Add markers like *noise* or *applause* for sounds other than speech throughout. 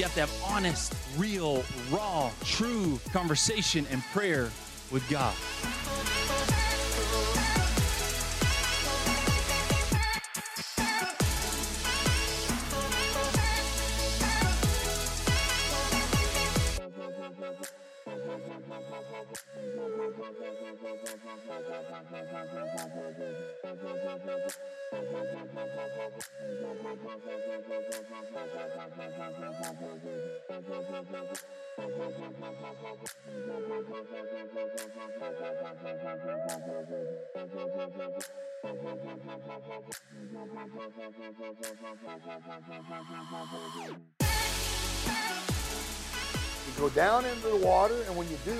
You have to have honest, real, raw, true conversation and prayer with God. You go down into the water, and when you do,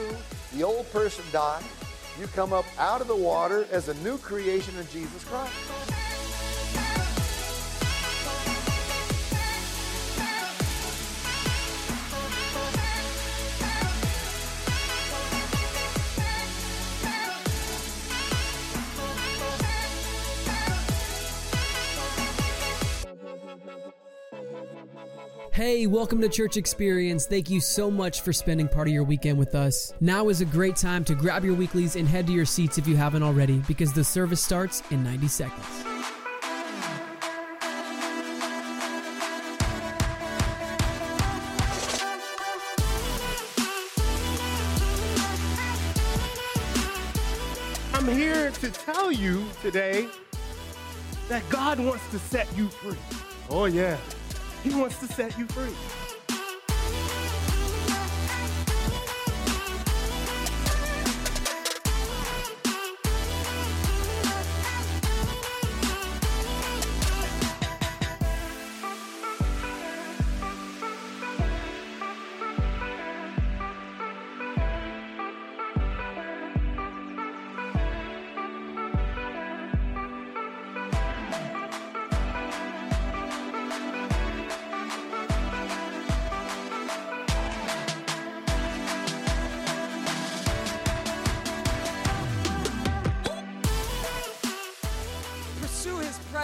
the old person dies. You come up out of the water as a new creation in Jesus Christ. Hey, welcome to Church Experience. Thank you so much for spending part of your weekend with us. Now is a great time to grab your weeklies and head to your seats if you haven't already, because the service starts in 90 seconds. I'm here to tell you today that God wants to set you free. Oh, yeah. He wants to set you free.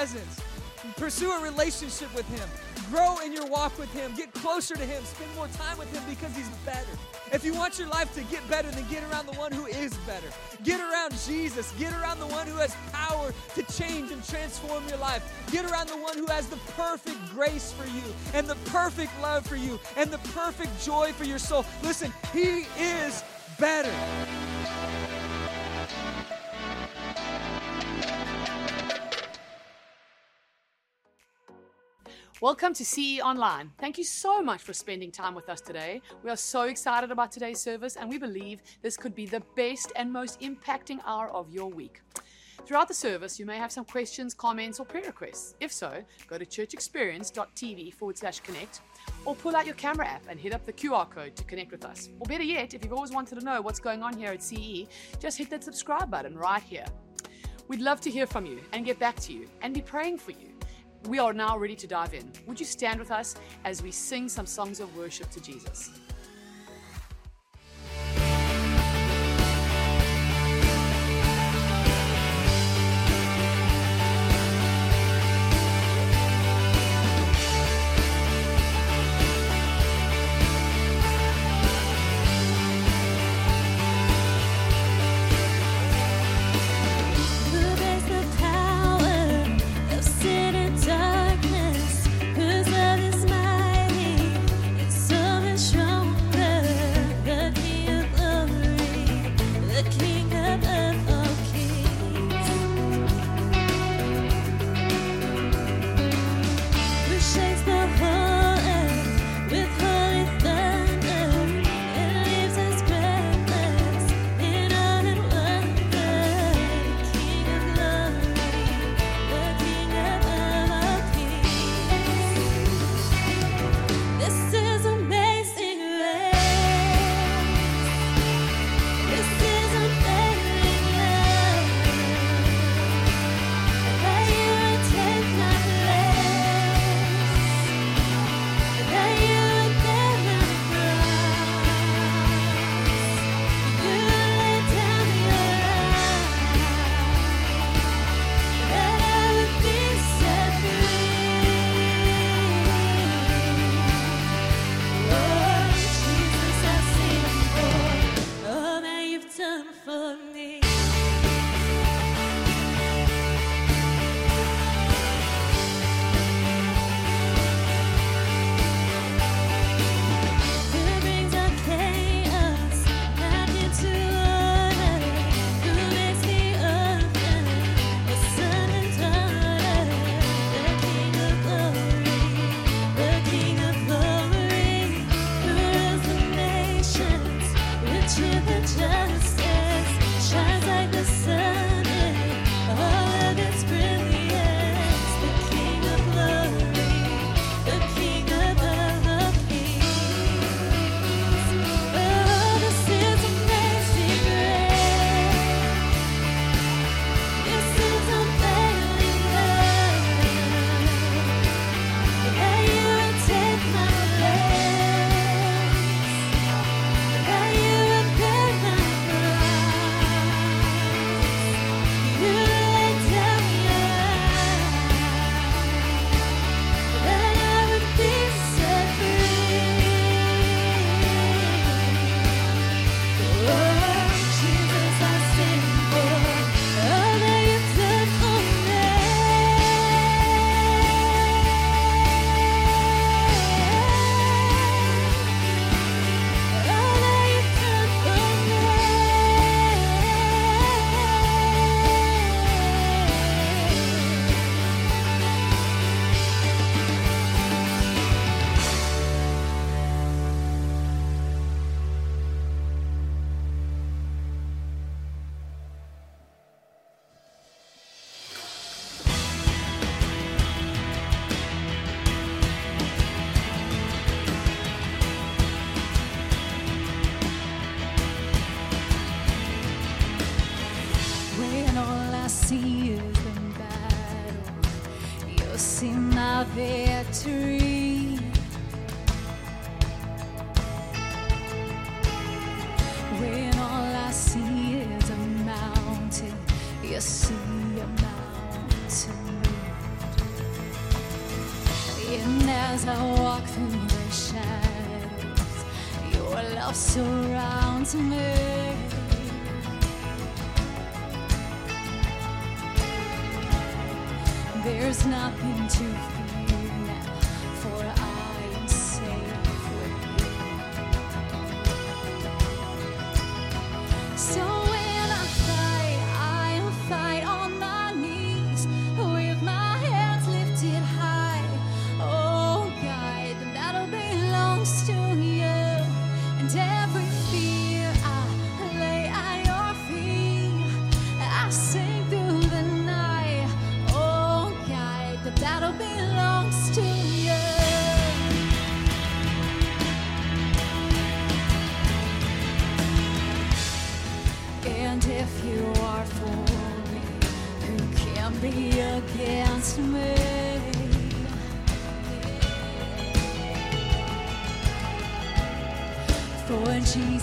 Presence. Pursue a relationship with Him. Grow in your walk with Him. Get closer to Him. Spend more time with Him because He's better. If you want your life to get better, then get around the one who is better. Get around Jesus. Get around the one who has power to change and transform your life. Get around the one who has the perfect grace for you and the perfect love for you and the perfect joy for your soul. Listen, He is better. Welcome to CE Online. Thank you so much for spending time with us today. We are so excited about today's service and we believe this could be the best and most impacting hour of your week. Throughout the service, you may have some questions, comments, or prayer requests. If so, go to churchexperience.tv forward slash connect or pull out your camera app and hit up the QR code to connect with us. Or better yet, if you've always wanted to know what's going on here at CE, just hit that subscribe button right here. We'd love to hear from you and get back to you and be praying for you. We are now ready to dive in. Would you stand with us as we sing some songs of worship to Jesus?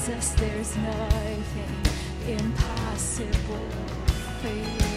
Jesus, there's nothing impossible for you.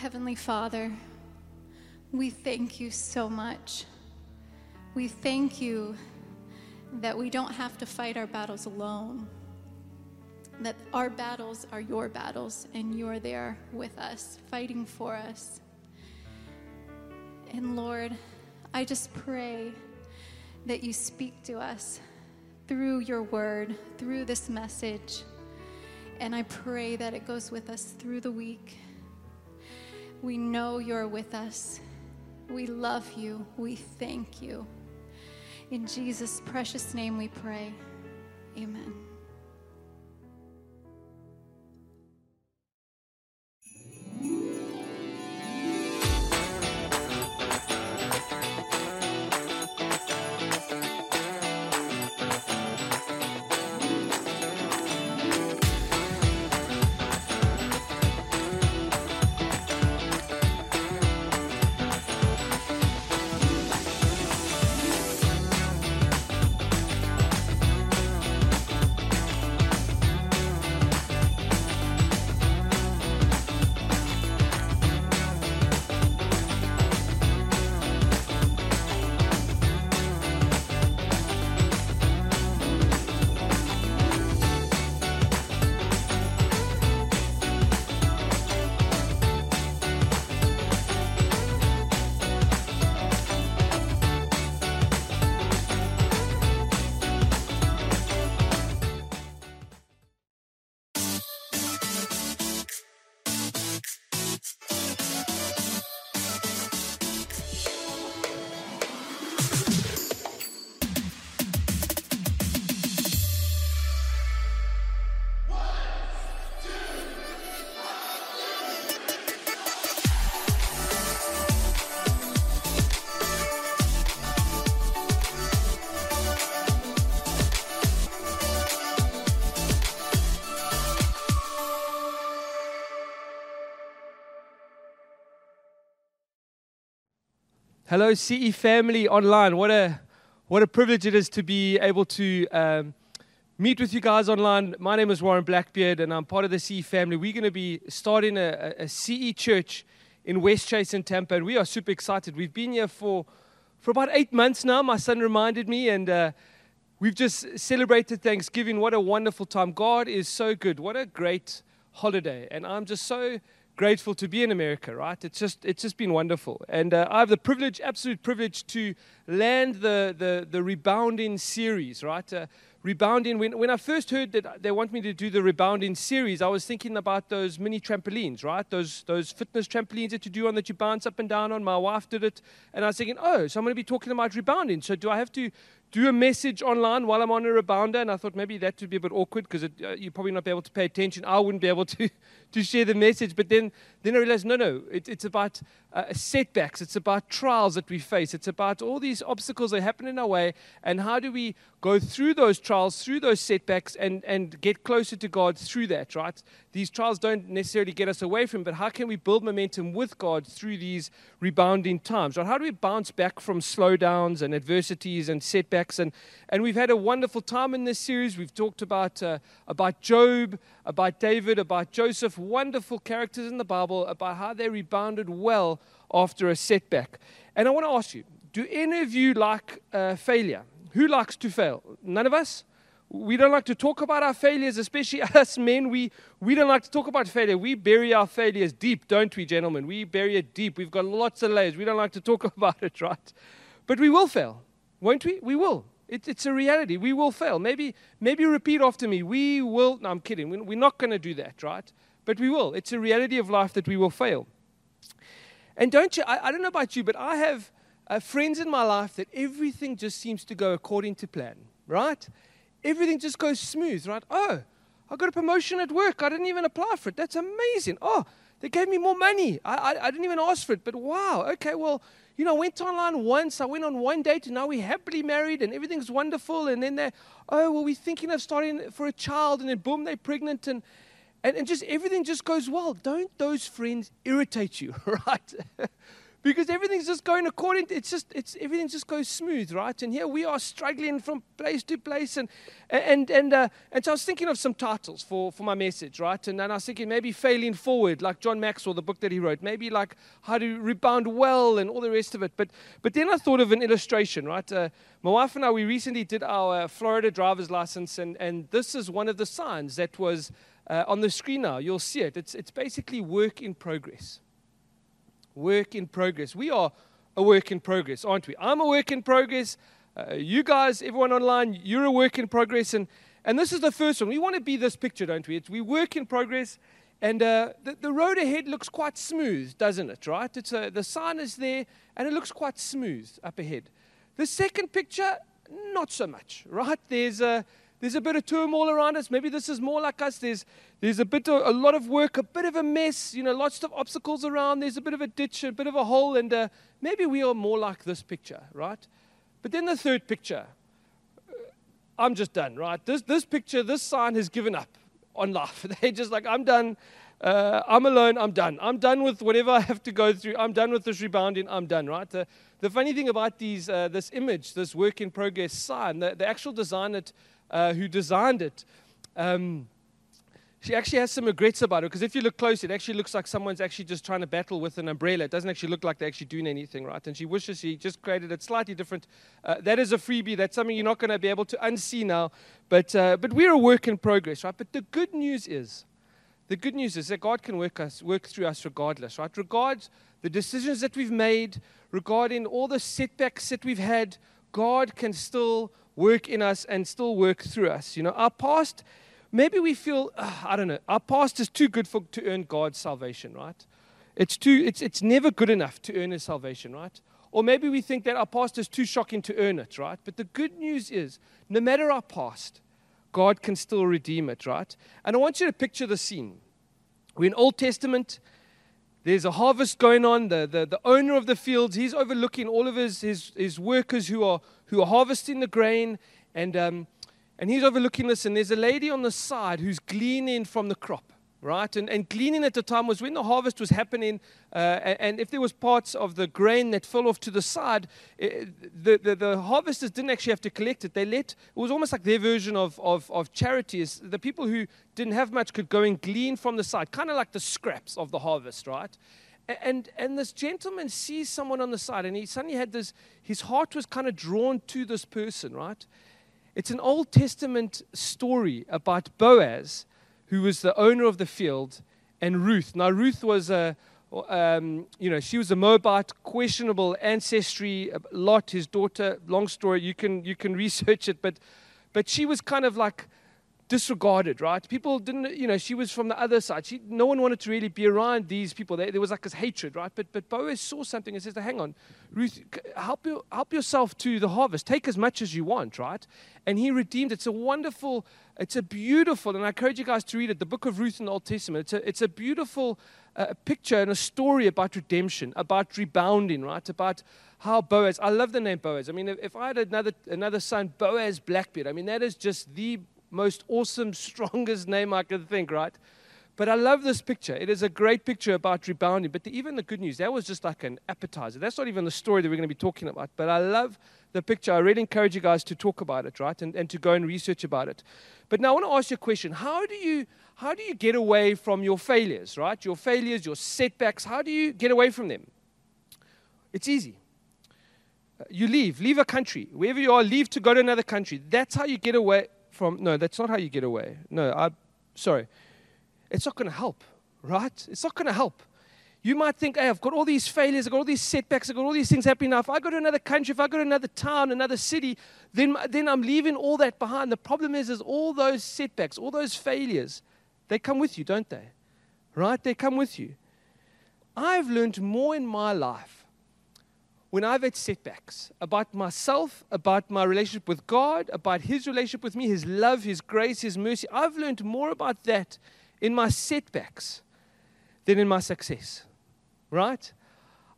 Heavenly Father, we thank you so much. We thank you that we don't have to fight our battles alone, that our battles are your battles, and you're there with us, fighting for us. And Lord, I just pray that you speak to us through your word, through this message. And I pray that it goes with us through the week we know you're with us. We love you. We thank you. In Jesus' precious name we pray. Amen. Hello, CE family online. What a what a privilege it is to be able to um, meet with you guys online. My name is Warren Blackbeard, and I'm part of the CE family. We're going to be starting a, a, CE church in Westchase in Tampa, and we are super excited. We've been here for for about eight months now. My son reminded me, and uh, we've just celebrated Thanksgiving. What a wonderful time! God is so good. What a great holiday, and I'm just so grateful to be in America, right? It's just it's just been wonderful, and uh, I have the privilege, absolute privilege, to land the the, the rebounding series, right? Uh, rebounding. When when I first heard that they want me to do the rebounding series, I was thinking about those mini trampolines, right? Those those fitness trampolines that you do on that you bounce up and down on. My wife did it, and I was thinking, oh, so I'm going to be talking about rebounding. So do I have to do a message online while I'm on a rebounder? And I thought maybe that would be a bit awkward because uh, you'd probably not be able to pay attention. I wouldn't be able to, *laughs* to share the message. But then, then I realized no, no, it, it's about uh, setbacks. It's about trials that we face. It's about all these obstacles that happen in our way. And how do we go through those trials, through those setbacks, and, and get closer to God through that, right? These trials don't necessarily get us away from, but how can we build momentum with God through these rebounding times, right? How do we bounce back from slowdowns and adversities and setbacks? And, and we've had a wonderful time in this series. We've talked about, uh, about Job, about David, about Joseph, wonderful characters in the Bible, about how they rebounded well after a setback. And I want to ask you do any of you like uh, failure? Who likes to fail? None of us? We don't like to talk about our failures, especially *laughs* us men. We, we don't like to talk about failure. We bury our failures deep, don't we, gentlemen? We bury it deep. We've got lots of layers. We don't like to talk *laughs* about it, right? But we will fail, won't we? We will. It, it's a reality. We will fail. Maybe, maybe repeat after me. We will. No, I'm kidding. We're not going to do that, right? But we will. It's a reality of life that we will fail. And don't you, I, I don't know about you, but I have uh, friends in my life that everything just seems to go according to plan, right? Everything just goes smooth, right? Oh, I got a promotion at work. I didn't even apply for it. That's amazing. Oh, they gave me more money. I, I, I didn't even ask for it, but wow. Okay, well, you know, went online once. I went on one date, and now we're happily married, and everything's wonderful. And then they, oh, well, we're thinking of starting for a child, and then boom, they're pregnant, and and, and just everything just goes well. Don't those friends irritate you, *laughs* right? Because everything's just going according to, it's just it's everything just goes smooth right? And here we are struggling from place to place and and and uh, and so I was thinking of some titles for for my message right? And then I was thinking maybe failing forward like John Maxwell the book that he wrote. Maybe like how to rebound well and all the rest of it. But but then I thought of an illustration right? Uh, my wife and I we recently did our uh, Florida driver's license and and this is one of the signs that was uh, on the screen now. You'll see it. It's it's basically work in progress work in progress. We are a work in progress, aren't we? I'm a work in progress. Uh, you guys, everyone online, you're a work in progress. And, and this is the first one. We want to be this picture, don't we? It's, we work in progress. And uh, the, the road ahead looks quite smooth, doesn't it? Right? It's a, the sign is there, and it looks quite smooth up ahead. The second picture, not so much, right? There's a, there's a bit of turmoil around us. Maybe this is more like us. There's, there's a bit of, a lot of work, a bit of a mess, you know, lots of obstacles around. There's a bit of a ditch, a bit of a hole, and uh, maybe we are more like this picture, right? But then the third picture, uh, I'm just done, right? This, this picture, this sign has given up on life. *laughs* They're just like, I'm done. Uh, I'm alone. I'm done. I'm done with whatever I have to go through. I'm done with this rebounding. I'm done, right? The, the funny thing about these, uh, this image, this work in progress sign, the, the actual designer uh, who designed it, um, she actually has some regrets about it because if you look close, it actually looks like someone's actually just trying to battle with an umbrella. It doesn't actually look like they're actually doing anything, right? And she wishes she just created it slightly different. Uh, that is a freebie. That's something you're not going to be able to unsee now. But, uh, but we're a work in progress, right? But the good news is, the good news is that God can work us, work through us regardless, right? Regards the decisions that we've made, regarding all the setbacks that we've had, God can still work in us and still work through us. You know, our past, maybe we feel, uh, I don't know, our past is too good for, to earn God's salvation, right? It's, too, it's, it's never good enough to earn his salvation, right? Or maybe we think that our past is too shocking to earn it, right? But the good news is, no matter our past, God can still redeem it, right? And I want you to picture the scene. We're in Old Testament. There's a harvest going on. The, the, the owner of the fields, he's overlooking all of his, his, his workers who are, who are harvesting the grain. And, um, and he's overlooking this. And there's a lady on the side who's gleaning from the crop. Right? And, and gleaning at the time was when the harvest was happening, uh, and, and if there was parts of the grain that fell off to the side, eh, the, the, the harvesters didn't actually have to collect it. They let, it was almost like their version of, of, of charity. The people who didn't have much could go and glean from the side, kind of like the scraps of the harvest, right? And, and this gentleman sees someone on the side, and he suddenly had this, his heart was kind of drawn to this person, right? It's an Old Testament story about Boaz, who was the owner of the field, and Ruth. Now, Ruth was a, um, you know, she was a Moabite, questionable ancestry. Lot, his daughter. Long story. You can you can *laughs* research it, but but she was kind of like disregarded, right? People didn't, you know, she was from the other side. She, no one wanted to really be around these people. There, there was like this hatred, right? But, but Boaz saw something and says, hang on, Ruth, help, you, help yourself to the harvest. Take as much as you want, right? And he redeemed. It's a wonderful, it's a beautiful, and I encourage you guys to read it, the book of Ruth in the Old Testament. It's a, it's a beautiful uh, picture and a story about redemption, about rebounding, right? About how Boaz, I love the name Boaz. I mean, if, if I had another, another son, Boaz Blackbeard, I mean, that is just the most awesome, *laughs* strongest name I could think, right? But I love this picture. It is a great picture about rebounding. But the, even the good news, that was just like an appetizer. That's not even the story that we're going to be talking about. But I love the picture. I really encourage you guys to talk about it, right? And, and to go and research about it. But now I want to ask you a question. How do you how do you get away from your failures, right? Your failures, your setbacks. How do you get away from them? It's easy. Uh, You leave, leave a country. Wherever you are, leave to go to another country. That's how you get away from. No, that's not how you get away. No, I, sorry. It's not going to help, right? It's not going to help. You might think, hey, I've got all these failures, I've got all these setbacks, I've got all these things happening now. If I go to another country, if I go to another town, another city, then, then I'm leaving all that behind. The problem is, is all those setbacks, all those failures, they come with you, don't they? Right? They come with you. I've learned more in my life when I've had setbacks about myself, about my relationship with God, about His relationship with me, His love, His grace, His mercy. I've learned more about that in my setbacks than in my success, right?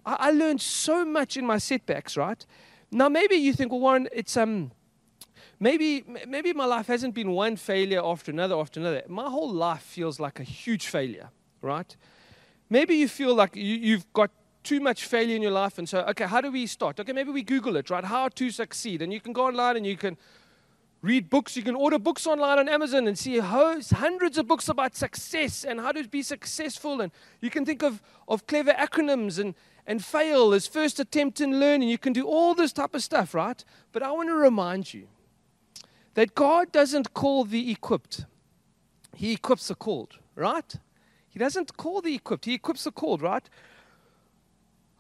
I, I learned so much in my setbacks, right? Now, maybe you think, well, Warren, it's um, maybe maybe my life hasn't been one failure after another after another. My whole life feels like a huge failure, right? Maybe you feel like you, you've got too much failure in your life, and so okay, how do we start? Okay, maybe we Google it, right? How to succeed, and you can go online and you can read books. You can order books online on Amazon and see hundreds of books about success and how to be successful. And you can think of, of clever acronyms and, and fail as first attempt in learning. You can do all this type of stuff, right? But I want to remind you that God doesn't call the equipped, He equips the called, right? He doesn't call the equipped, He equips the called, right?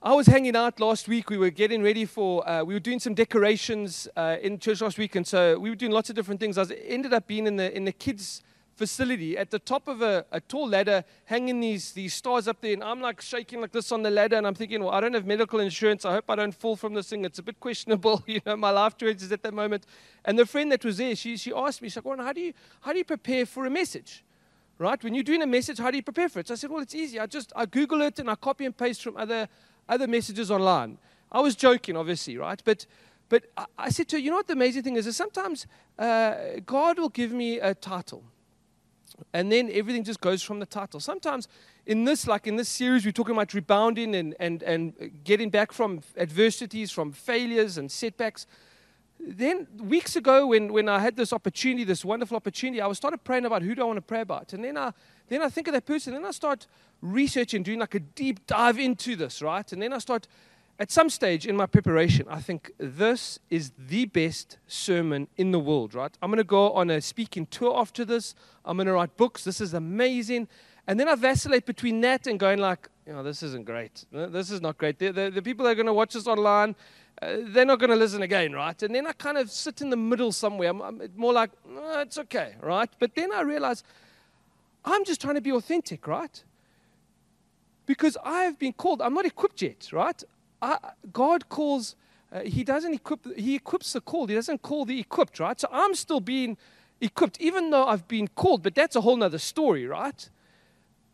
I was hanging out last week. We were getting ready for, uh, we were doing some decorations uh, in church last week, and so we were doing lots of different things. I was, ended up being in the in the kids' facility at the top of a, a tall ladder, hanging these these stars up there, and I'm like shaking like this on the ladder, and I'm thinking, well, I don't have medical insurance. I hope I don't fall from this thing. It's a bit questionable, *laughs* you know. My life choices at that moment. And the friend that was there, she she asked me, she's like, "Warren, how do you how do you prepare for a message?" right? When you're doing a message, how do you prepare for it? So I said, well, it's easy. I just I Google it and I copy and paste from other other messages online. I was joking, obviously, right? But but I, said to her, you know what the amazing thing is? Is sometimes uh, God will give me a title, and then everything just goes from the title. Sometimes in this, like in this series, we're talking about rebounding and and and getting back from adversities, from failures and setbacks then weeks ago when, when I had this opportunity, this wonderful opportunity, I was started praying about who do I want to pray about. And then I then I think of that person, then I start researching, doing like a deep dive into this, right? And then I start at some stage in my preparation, I think this is the best sermon in the world, right? I'm gonna go on a speaking tour after this. I'm gonna write books. This is amazing. And then I vacillate between that and going like, you know, this isn't great. This is not great. The, the, the people that are going to watch this online, uh, they're not going to listen again, right? And then I kind of sit in the middle somewhere. I'm, I'm more like, "Uh, it's okay, right? But then I realize I'm just trying to be authentic, right? Because I have been called. I'm not equipped yet, right? I, God calls. Uh, he doesn't equip. He equips the called. He doesn't call the equipped, right? So I'm still being equipped, even though I've been called. But that's a whole nother story, right?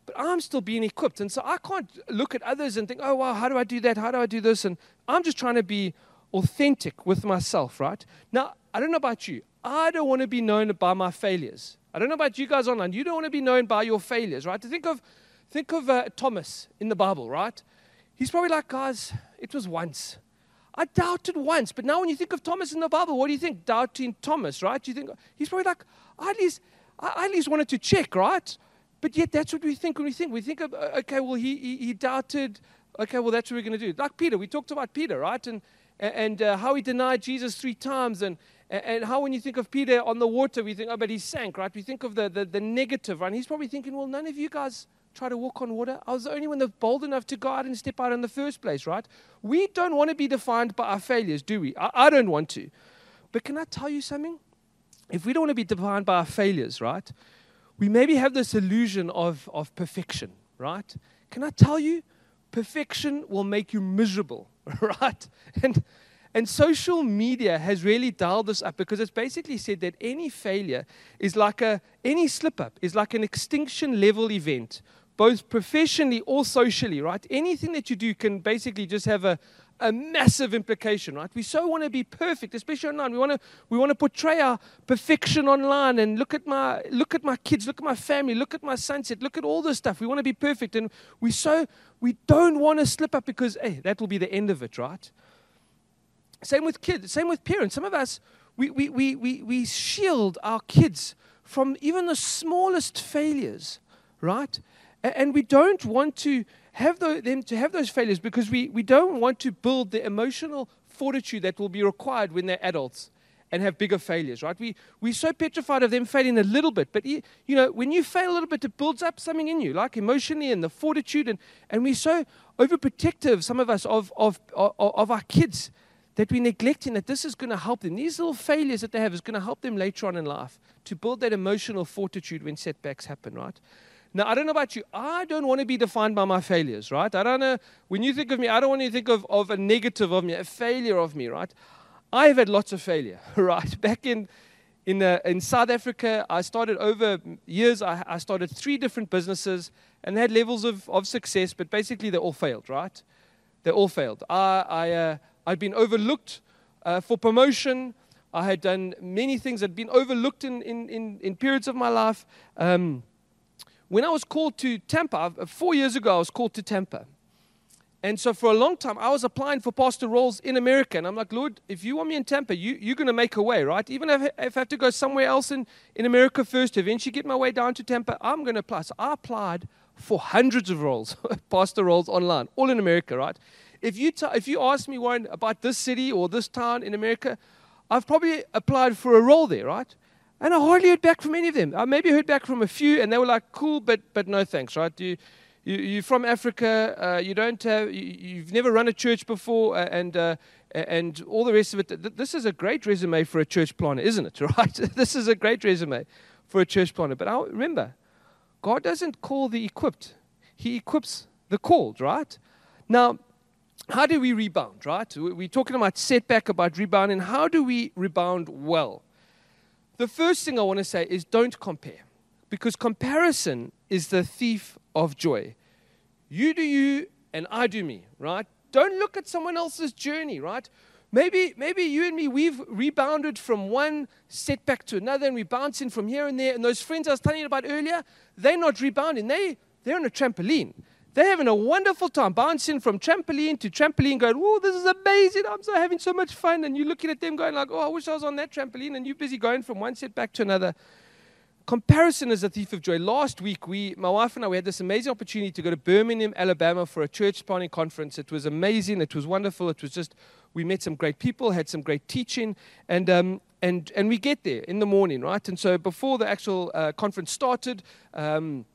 but I'm still being equipped. And so I can't look at others and think, oh, wow, how do I do that? How do I do this? And I'm just trying to be authentic with myself, right? Now, I don't know about you. I don't want to be known by my failures. I don't know about you guys online. You don't want to be known by your failures, right? Think of, think of uh, Thomas in the Bible, right? He's probably like, guys, it was once. I doubted once, but now when you think of Thomas in the Bible, what do you think? Doubting Thomas, right? You think he's probably like, I at least, I at least wanted to check, right? But yet that's what we think when we think. We think of, okay, well, he, he, he doubted. Okay, well, that's what we're going to do. Like Peter, we talked about Peter, right? And, and uh, how he denied Jesus three times. And, and how when you think of Peter on the water, we think, oh, but he sank, right? We think of the, the, the negative, right? And he's probably thinking, well, none of you guys try to walk on water. I was the only one that's bold enough to go out and step out in the first place, right? We don't want to be defined by our failures, do we? I, I don't want to. But can I tell you something? If we don't want to be defined by our failures, right? We maybe have this illusion of, of perfection, right? Can I tell you? Perfection will make you miserable, *laughs* right? And and social media has really dialed this up because it's basically said that any failure is like a any slip up is like an extinction level event, both professionally or socially, right? Anything that you do can basically just have a a massive implication, right? We so want to be perfect, especially online. We want to we want to portray our perfection online and look at my look at my kids, look at my family, look at my sunset, look at all this stuff. We want to be perfect, and we so we don't want to slip up because hey, that will be the end of it, right? Same with kids, same with parents. Some of us, we, we, we, we, we shield our kids from even the smallest failures, right? And we don't want to have tho- them to have those failures because we, we don't want to build the emotional fortitude that will be required when they're adults and have bigger failures, right? We, we're so petrified of them failing a little bit. But, you you know, when you fail a little bit, it builds up something in you, like emotionally and the fortitude. And, and we're so overprotective, some of us, of, of, of, of our kids that we're neglecting that this is going to help them. These little failures that they have is going to help them later on in life to build that emotional fortitude when setbacks happen, right? Now, I don't know about you. I don't want to be defined by my failures, right? I don't know. When you think of me, I don't want you to think of, of a negative of me, a failure of me, right? I have had lots of failure, *laughs* right? Back in, in, uh, in South Africa, I started over years, I, I started three different businesses and had levels of, of success, but basically they all failed, right? They all failed. I, I, uh, I'd been overlooked uh, for promotion. I had done many things that had been overlooked in, in, in, in periods of my life. Um, when I was called to Tampa, uh, four years ago, I was called to Tampa. And so for a long time, I was applying for pastor roles in America. And I'm like, Lord, if you want me in Tampa, you, you're going to make a way, right? Even if, if I have to go somewhere else in, in America first, to eventually get my way down to Tampa, I'm going to apply. So I applied for hundreds of roles, *laughs* pastor roles online, all in America, right? If you, t- if you ask me, Warren, about this city or this town in America, I've probably applied for a role there, right? And I hardly heard back from any of them. I maybe heard back from a few, and they were like, cool, but, but no thanks, right? You, you, you're from Africa, uh, you don't have, you, you've never run a church before, uh, and, uh, and all the rest of it. This is a great resume for a church planner, isn't it, *laughs* right? *laughs* this is a great resume for a church planner. But I, remember, God doesn't call the equipped, He equips the called, right? Now, how do we rebound, right? We- We're talking about setback, about rebound, and how do we rebound well? The first thing I want to say is don't compare, because comparison is the thief of joy. You do you, and I do me, right? Don't look at someone else's journey, right? Maybe, maybe you and me, we've rebounded from one setback to another, and we're bouncing from here and there. And those friends I was telling you about earlier, they're not rebounding. They, they're on a trampoline. They're having a wonderful time bouncing from trampoline to trampoline, going, "Oh, this is amazing! I'm so having so much fun." And you're looking at them, going, "Like, oh, I wish I was on that trampoline." And you're busy going from one setback to another. Comparison is a thief of joy. Last week, we, my wife and I, we had this amazing opportunity to go to Birmingham, Alabama for a church planning conference. It was amazing. It was wonderful. It was just, we met some great people, had some great teaching, and um, and and we get there in the morning, right? And so before the actual uh, conference started. Um,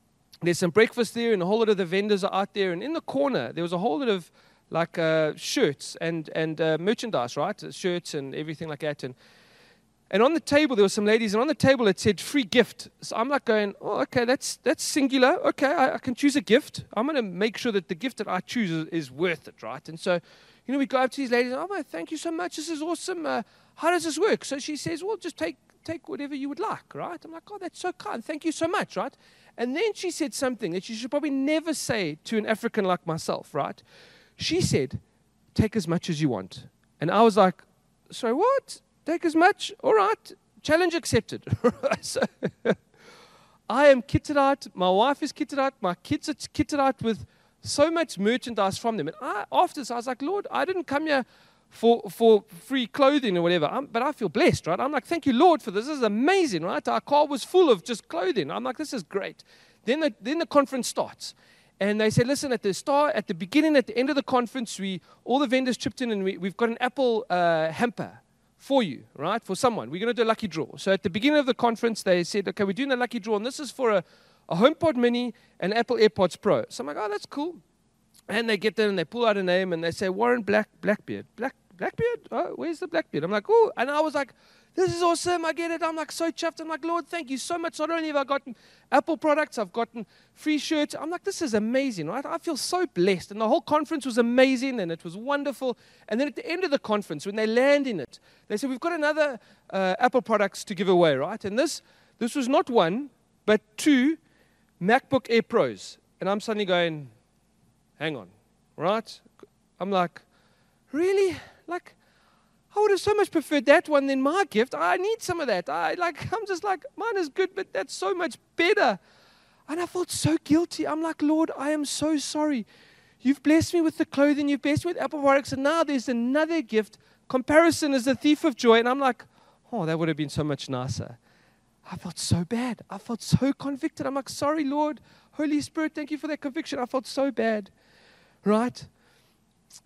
there's some breakfast there, and a whole lot of the vendors are out there. And in the corner, there was a whole lot of like uh, shirts and and uh, merchandise, right? Uh, Shirts and everything like that. And and on the table there were some ladies, and on the table it said free gift. So I'm like going, oh, okay, that's that's singular. Okay, I, I can choose a gift. I'm going to make sure that the gift that I choose is, is worth it, right? And so, you know, we go up to these ladies. Oh, man, thank you so much. This is awesome. Uh, how does this work? So she says, well, just take take whatever you would like, right? I'm like, oh, that's so kind. Thank you so much, right? And then she said something that you should probably never say to an African like myself, right? She said, take as much as you want. And I was like, so what? Take as much? All right. Challenge accepted. *laughs* so *laughs* I am kitted out. My wife is kitted out. My kids are kitted out with so much merchandise from them. And I, after this, I was like, Lord, I didn't come here for, for free clothing or whatever, I'm, but I feel blessed, right? I'm like, thank you, Lord, for this. This is amazing, right? Our car was full of just clothing. I'm like, this is great. Then the, then the conference starts. And they said, listen, at the start, at the beginning, at the end of the conference, we all the vendors chipped in and we, we've got an Apple uh, hamper for you, right? For someone. We're going to do a lucky draw. So at the beginning of the conference, they said, okay, we're doing a lucky draw, and this is for a, a HomePod Mini and Apple AirPods Pro. So I'm like, oh, that's cool. And they get there and they pull out a name and they say, Warren Black Blackbeard. Black Blackbeard? Oh, where's the Blackbeard? I'm like, oh, and I was like, this is awesome. I get it. I'm like so chuffed. I'm like, Lord, thank you so much. Not only have I gotten Apple products, I've gotten free shirts. I'm like, this is amazing, right? I feel so blessed. And the whole conference was amazing and it was wonderful. And then at the end of the conference, when they land in it, they said, we've got another uh, Apple products to give away, right? And this, this was not one, but two MacBook Air Pros. And I'm suddenly going, hang on, right? I'm like, really? Like, I would have so much preferred that one than my gift. I need some of that. I like *laughs* I'm just like mine is good, but that's so much better. And I felt so guilty. I'm like, Lord, I am so sorry. You've blessed me with the clothing, you've blessed me with Apple products, and now there's another gift. Comparison is the thief of joy. And I'm like, oh, that would have been so much nicer. I felt so bad. I felt so convicted. I'm like, sorry, Lord. Holy Spirit, thank you for that conviction. I felt so bad. Right?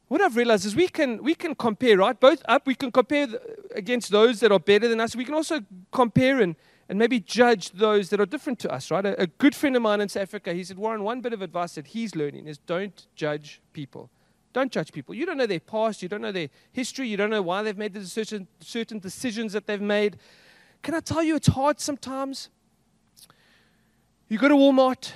What I've realized is we can we can compare, right? Both up, we can compare against those that are better than us. We can also compare and, and maybe judge those that are different to us, right? A, a good friend of mine in South Africa, he said, Warren, one bit of advice that he's learning is don't judge people. Don't judge people. You don't know their past, you don't know their history, you don't know why they've made the certain, certain decisions that they've made. Can I tell you it's hard sometimes? You go to Walmart,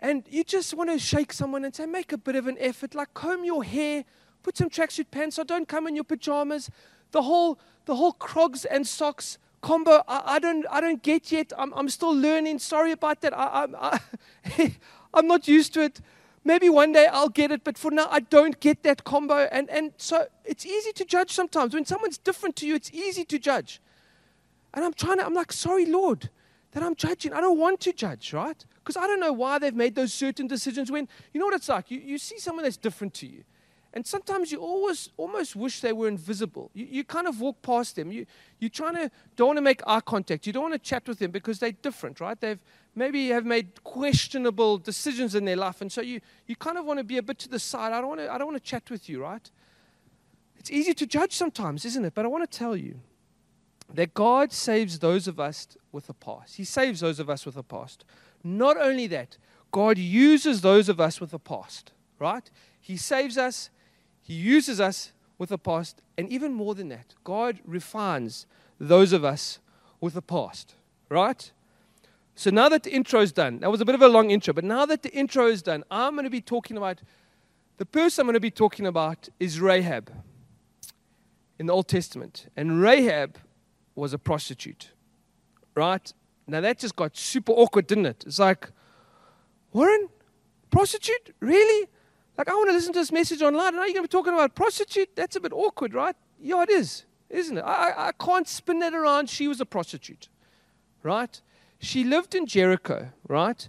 and you just want to shake someone and say, make a bit of an effort, like comb your hair, put some tracksuit pants on, don't come in your pajamas. The whole, the whole Crocs and socks combo, I, I don't, I don't get yet. I'm, I'm still learning. Sorry about that. I, I, I, *laughs* I'm not used to it. Maybe one day I'll get it, but for now I don't get that combo. And, and so it's easy to judge sometimes. When someone's different to you, it's easy to judge. And I'm trying to, I'm like, sorry, Lord, that I'm judging. I don't want to judge, right? Because I don't know why they've made those certain decisions when, you know what it's like? You, you see someone that's different to you. And sometimes you always almost wish they were invisible. You, you kind of walk past them. You, you're trying to, don't want to make eye contact. You don't want to chat with them because they're different, right? They've maybe have made questionable decisions in their life. And so you, you kind of want to be a bit to the side. I don't want to, I don't want to chat with you, right? It's easy to judge sometimes, isn't it? But I want to tell you that God saves those of us with a past. He saves those of us with a past. Not only that, God uses those of us with a past, right? He saves us, He uses us with a past, and even more than that, God refines those of us with a past, right? So now that the intro is done, that was a bit of a long intro, but now that the intro is done, I'm going to be talking about the person I'm going to be talking about is Rahab in the Old Testament. And Rahab was a prostitute, right? Now that just got super awkward, didn't it? It's like, Warren, prostitute? Really? Like, I want to listen to this message online, and now you're going to be talking about prostitute? That's a bit awkward, right? Yeah, it is, isn't it? I, I- can't spin that around. She was a prostitute, right? She lived in Jericho, right?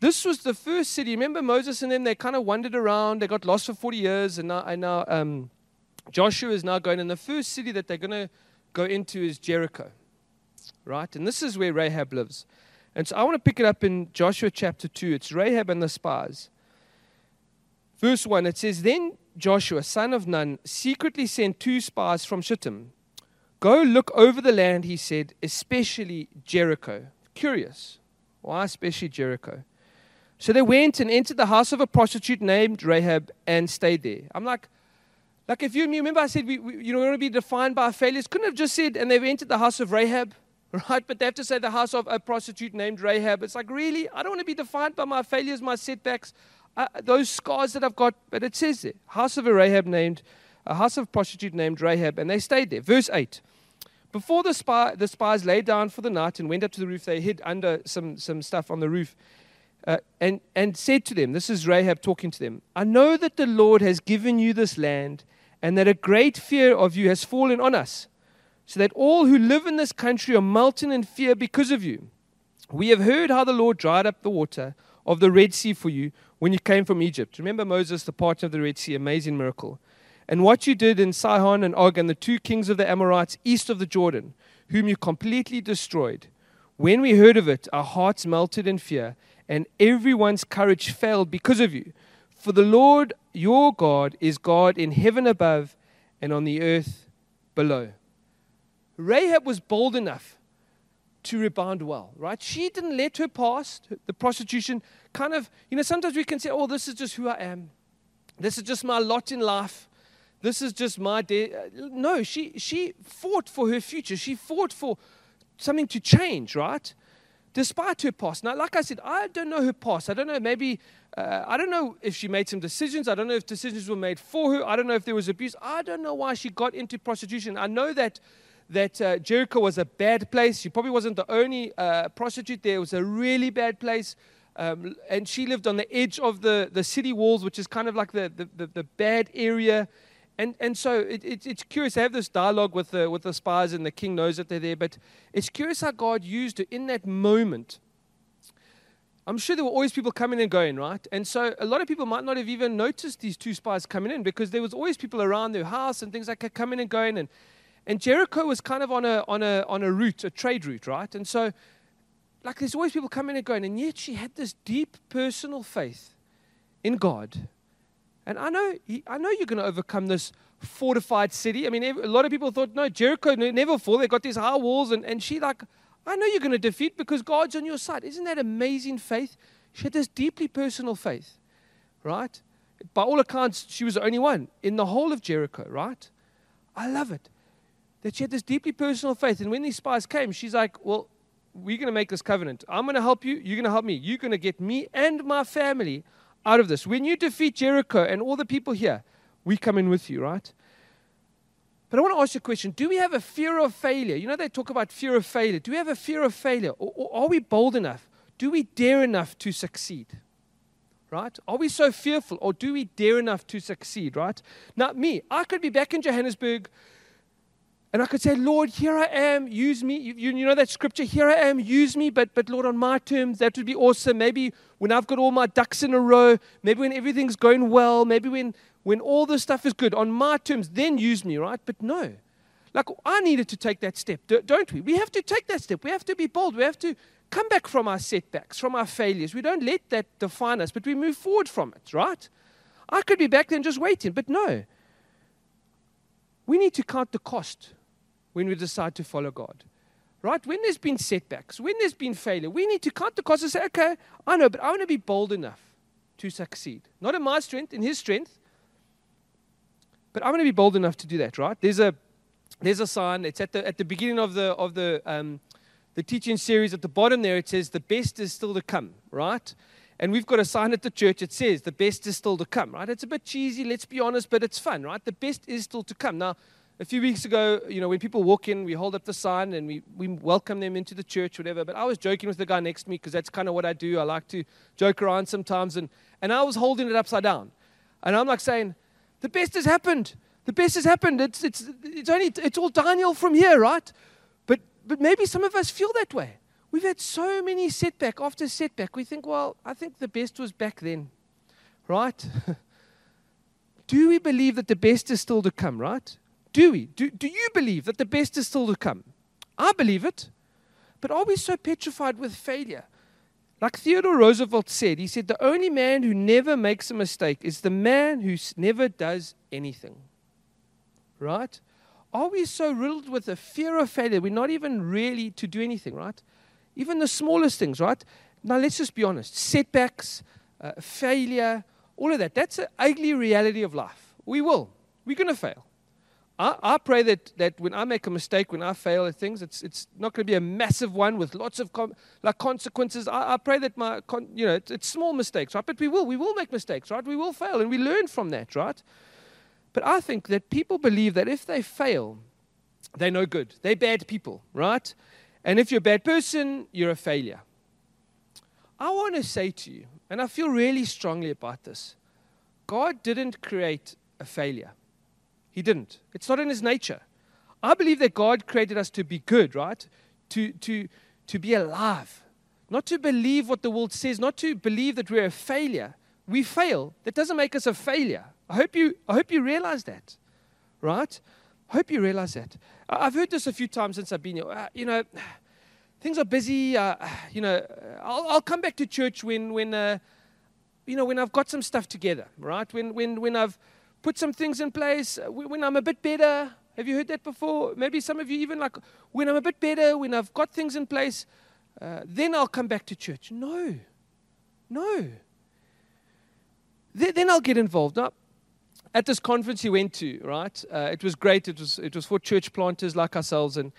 This was the first city. Remember Moses and them? They kind of wandered around. They got lost for 40 years, and now, and now um, Joshua is now going. And the first city that they're going to go into is Jericho, right? And this is where Rahab lives. And so I want to pick it up in Joshua chapter 2. It's Rahab and the spies. Verse 1, it says, Then Joshua, son of Nun, secretly sent two spies from Shittim. Go look over the land, he said, especially Jericho. Curious. Why especially Jericho? So they went and entered the house of a prostitute named Rahab and stayed there. I'm like, like if you remember, I said we, we you know we want to be defined by our failures. Couldn't have just said, and they've entered the house of Rahab, right? But they have to say the house of a prostitute named Rahab. It's like really, I don't want to be defined by my failures, my setbacks, uh, those scars that I've got. But it says there, house of a Rahab named, a house of a prostitute named Rahab, and they stayed there. Verse eight. Before the, spy, the spies lay down for the night and went up to the roof, they hid under some, some stuff on the roof. uh, and, and said to them, This is Rahab talking to them, I know that the Lord has given you this land, and that a great fear of you has fallen on us, so that all who live in this country are melting in fear because of you. We have heard how the Lord dried up the water of the Red Sea for you when you came from Egypt. Remember Moses, the parting of the Red Sea, amazing miracle. And what you did in Sihon and Og and the two kings of the Amorites east of the Jordan, whom you completely destroyed. When we heard of it, our hearts melted in fear, and everyone's courage failed because of you. For the Lord your God is God in heaven above and on the earth below. Rahab was bold enough to rebound well, right? She didn't let her past, the prostitution, kind of, you know, sometimes we can say, oh, this is just who I am. This is just my lot in life. This is just my day. No, she, she fought for her future. She fought for something to change, right? Despite her past. Now, like I said, I don't know her past. I don't know, maybe, uh, I don't know if she made some decisions. I don't know if decisions were made for her. I don't know if there was abuse. I don't know why she got into prostitution. I know that that uh, Jericho was a bad place. She probably wasn't the only uh, prostitute there. It was a really bad place. Um, and she lived on the edge of the, the city walls, which is kind of like the, the, the, the bad area. And, and so it, it, it's curious. I have this dialogue with the, with the spies, and the king knows that they're there. But it's curious how God used her in that moment. I'm sure there were always people coming and going, right? And so a lot of people might not have even noticed these two spies coming in because there was always people around their house and things like that coming and going. And and Jericho was kind of on a, on, a, on a route, a trade route, right? And so, like, there's always people coming and going. And yet she had this deep personal faith in God. And I know, I know you're going to overcome this fortified city. I mean, a lot of people thought, no, Jericho never fall. They've got these high walls. And, and she, like, I know you're going to defeat because God's on your side. Isn't that amazing faith? She had this deeply personal faith, right? By all accounts, she was the only one in the whole of Jericho, right? I love it that she had this deeply personal faith. And when these spies came, she's like, Well, we're going to make this covenant. I'm going to help you. You're going to help me. You're going to get me and my family out of this. When you defeat Jericho and all the people here, we come in with you, right? But I want to ask you a question. Do we have a fear of failure? You know, they talk about fear of failure. Do we have a fear of failure? Or, or are we bold enough? Do we dare enough to succeed? Right? Are we so fearful or do we dare enough to succeed? Right? Now, me, I could be back in Johannesburg and I could say, Lord, here I am, use me. You, you, know that scripture, here I am, use me, but, but Lord, on my terms, that would be awesome. Maybe when I've got all my ducks in a row, maybe when everything's going well, maybe when, when all this stuff is good, on my terms, then use me, right? But no. Like, I needed to take that step, don't we? We have to take that step. We have to be bold. We have to come back from our setbacks, from our failures. We don't let that define us, but we move forward from it, right? I could be back then just waiting, but no. We need to count the cost when we decide to follow God. Right? When there's been setbacks, when there's been failure, we need to count the cost and say, okay, I know, but I want to be bold enough to succeed. Not in my strength, in His strength, but I want to be bold enough to do that, right? There's a there's a sign. It's at the at the beginning of the of the um, the teaching series. At the bottom there, it says the best is still to come, right? And we've got a sign at the church. It says the best is still to come, right? It's a bit cheesy, let's be honest, but it's fun, right? The best is still to come. Now, a few weeks ago, you know, when people walk in, we hold up the sign and we, we welcome them into the church, whatever. But I was joking with the guy next to me because that's kind of what I do. I like to joke around sometimes. And, and I was holding it upside down. And I'm like saying, the best has happened. The best has happened. It's, it's, it's, only, it's all downhill from here, right? But, but maybe some of us feel that way. We've had so many setback after setback. We think, well, I think the best was back then, right? *laughs* do we believe that the best is still to come, right? Do we? Do, do you believe that the best is still to come? I believe it. But are we so petrified with failure? Like Theodore Roosevelt said, he said, the only man who never makes a mistake is the man who never does anything. Right? Are we so riddled with a fear of failure we're not even really to do anything, right? Even the smallest things, right? Now, let's just be honest setbacks, uh, failure, all of that, that's an ugly reality of life. We will. We're going to fail. I, I pray that, that when I make a mistake, when I fail at things, it's, it's not going to be a massive one with lots of com- like consequences. I, I pray that my, con- you know, it's, it's small mistakes, right? But we will, we will make mistakes, right? We will fail and we learn from that, right? But I think that people believe that if they fail, they're no good. They're bad people, right? And if you're a bad person, you're a failure. I want to say to you, and I feel really strongly about this God didn't create a failure. He didn't. It's not in his nature. I believe that God created us to be good, right? To, to, to be alive. Not to believe what the world says, not to believe that we're a failure. We fail. That doesn't make us a failure. I hope you, I hope you realize that, right? I hope you realize that. I've heard this a few times since I've been here. Uh, you know, things are busy. Uh, you know, I'll, I'll come back to church when, when uh, you know, when I've got some stuff together, right? When, when, when I've put some things in place, uh, when I'm a bit better. Have you heard that before? Maybe some of you even like, when I'm a bit better, when I've got things in place, uh, then I'll come back to church. No, no. Then, then I'll get involved. Now, at this conference he went to, right? Uh, it was great. It was, it was for church planters like ourselves. And,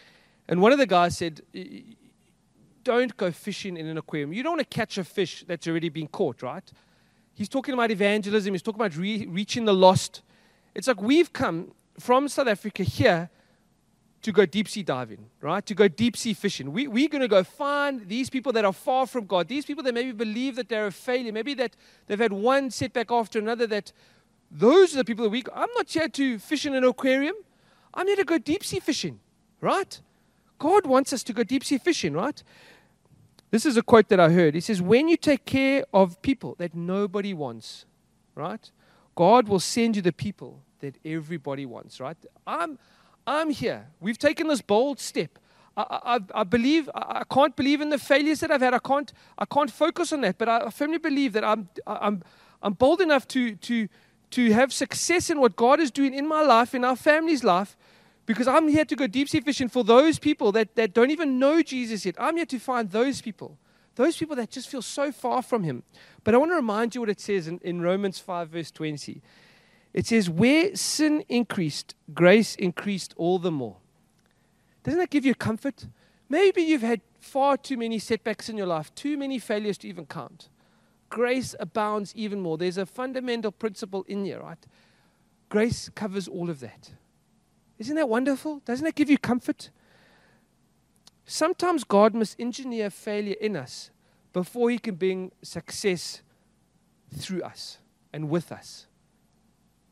and one of the guys said, "Y- y- Don't go fishing in an aquarium. You don't want to catch a fish that's already been caught, right? He's talking about evangelism. He's talking about re- reaching the lost. It's like we've come from South Africa here to go deep sea diving, right? To go deep sea fishing. We, we're going to go find these people that are far from God, these people that maybe believe that they're a failure, maybe that they've had one setback after another, that those are the people that we, I'm not here to fish in an aquarium. I'm here to go deep sea fishing, right? God wants us to go deep sea fishing, right? This is a quote that I heard. He says, When you take care of people that nobody wants, right? God will send you the people that everybody wants, right? I'm, I'm here. We've taken this bold step. I, I, I- believe, I, can't believe in the failures that I've had. I can't, I can't focus on that, but I firmly believe that I'm, I'm, I'm bold enough to, to, to have success in what God is doing in my life, in our family's life, because I'm here to go deep sea fishing for those people that, that don't even know Jesus yet. I'm here to find those people, those people that just feel so far from Him. But I want to remind you what it says in, in Romans 5, verse 20. It says, Where sin increased, grace increased all the more. Doesn't that give you comfort? Maybe you've had far too many setbacks in your life, too many failures to even count. Grace abounds even more. There's a fundamental principle in here, right? Grace covers all of that. Isn't that wonderful? Doesn't that give you comfort? Sometimes God must engineer failure in us before He can bring success through us and with us.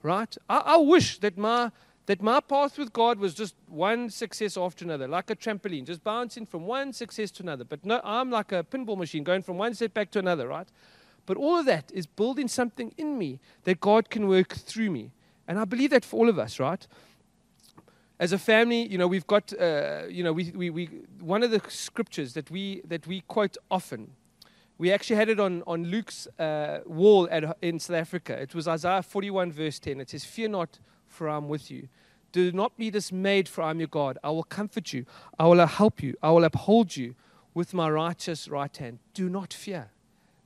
Right? I, I wish that my that my path with God was just one success after another, like a trampoline, just bouncing from one success to another. But no, I'm like a pinball machine going from one setback to another, right? But all of that is building something in me that God can work through me. And I believe that for all of us, right? As a family, you know, we've got, uh, you know, we, we, we, one of the scriptures that we, that we quote often, we actually had it on, on Luke's uh, wall at, in South Africa. It was Isaiah 41, verse 10. It says, Fear not, for I am with you. Do not be dismayed, for I am your God. I will comfort you. I will help you. I will uphold you with my righteous right hand. Do not fear.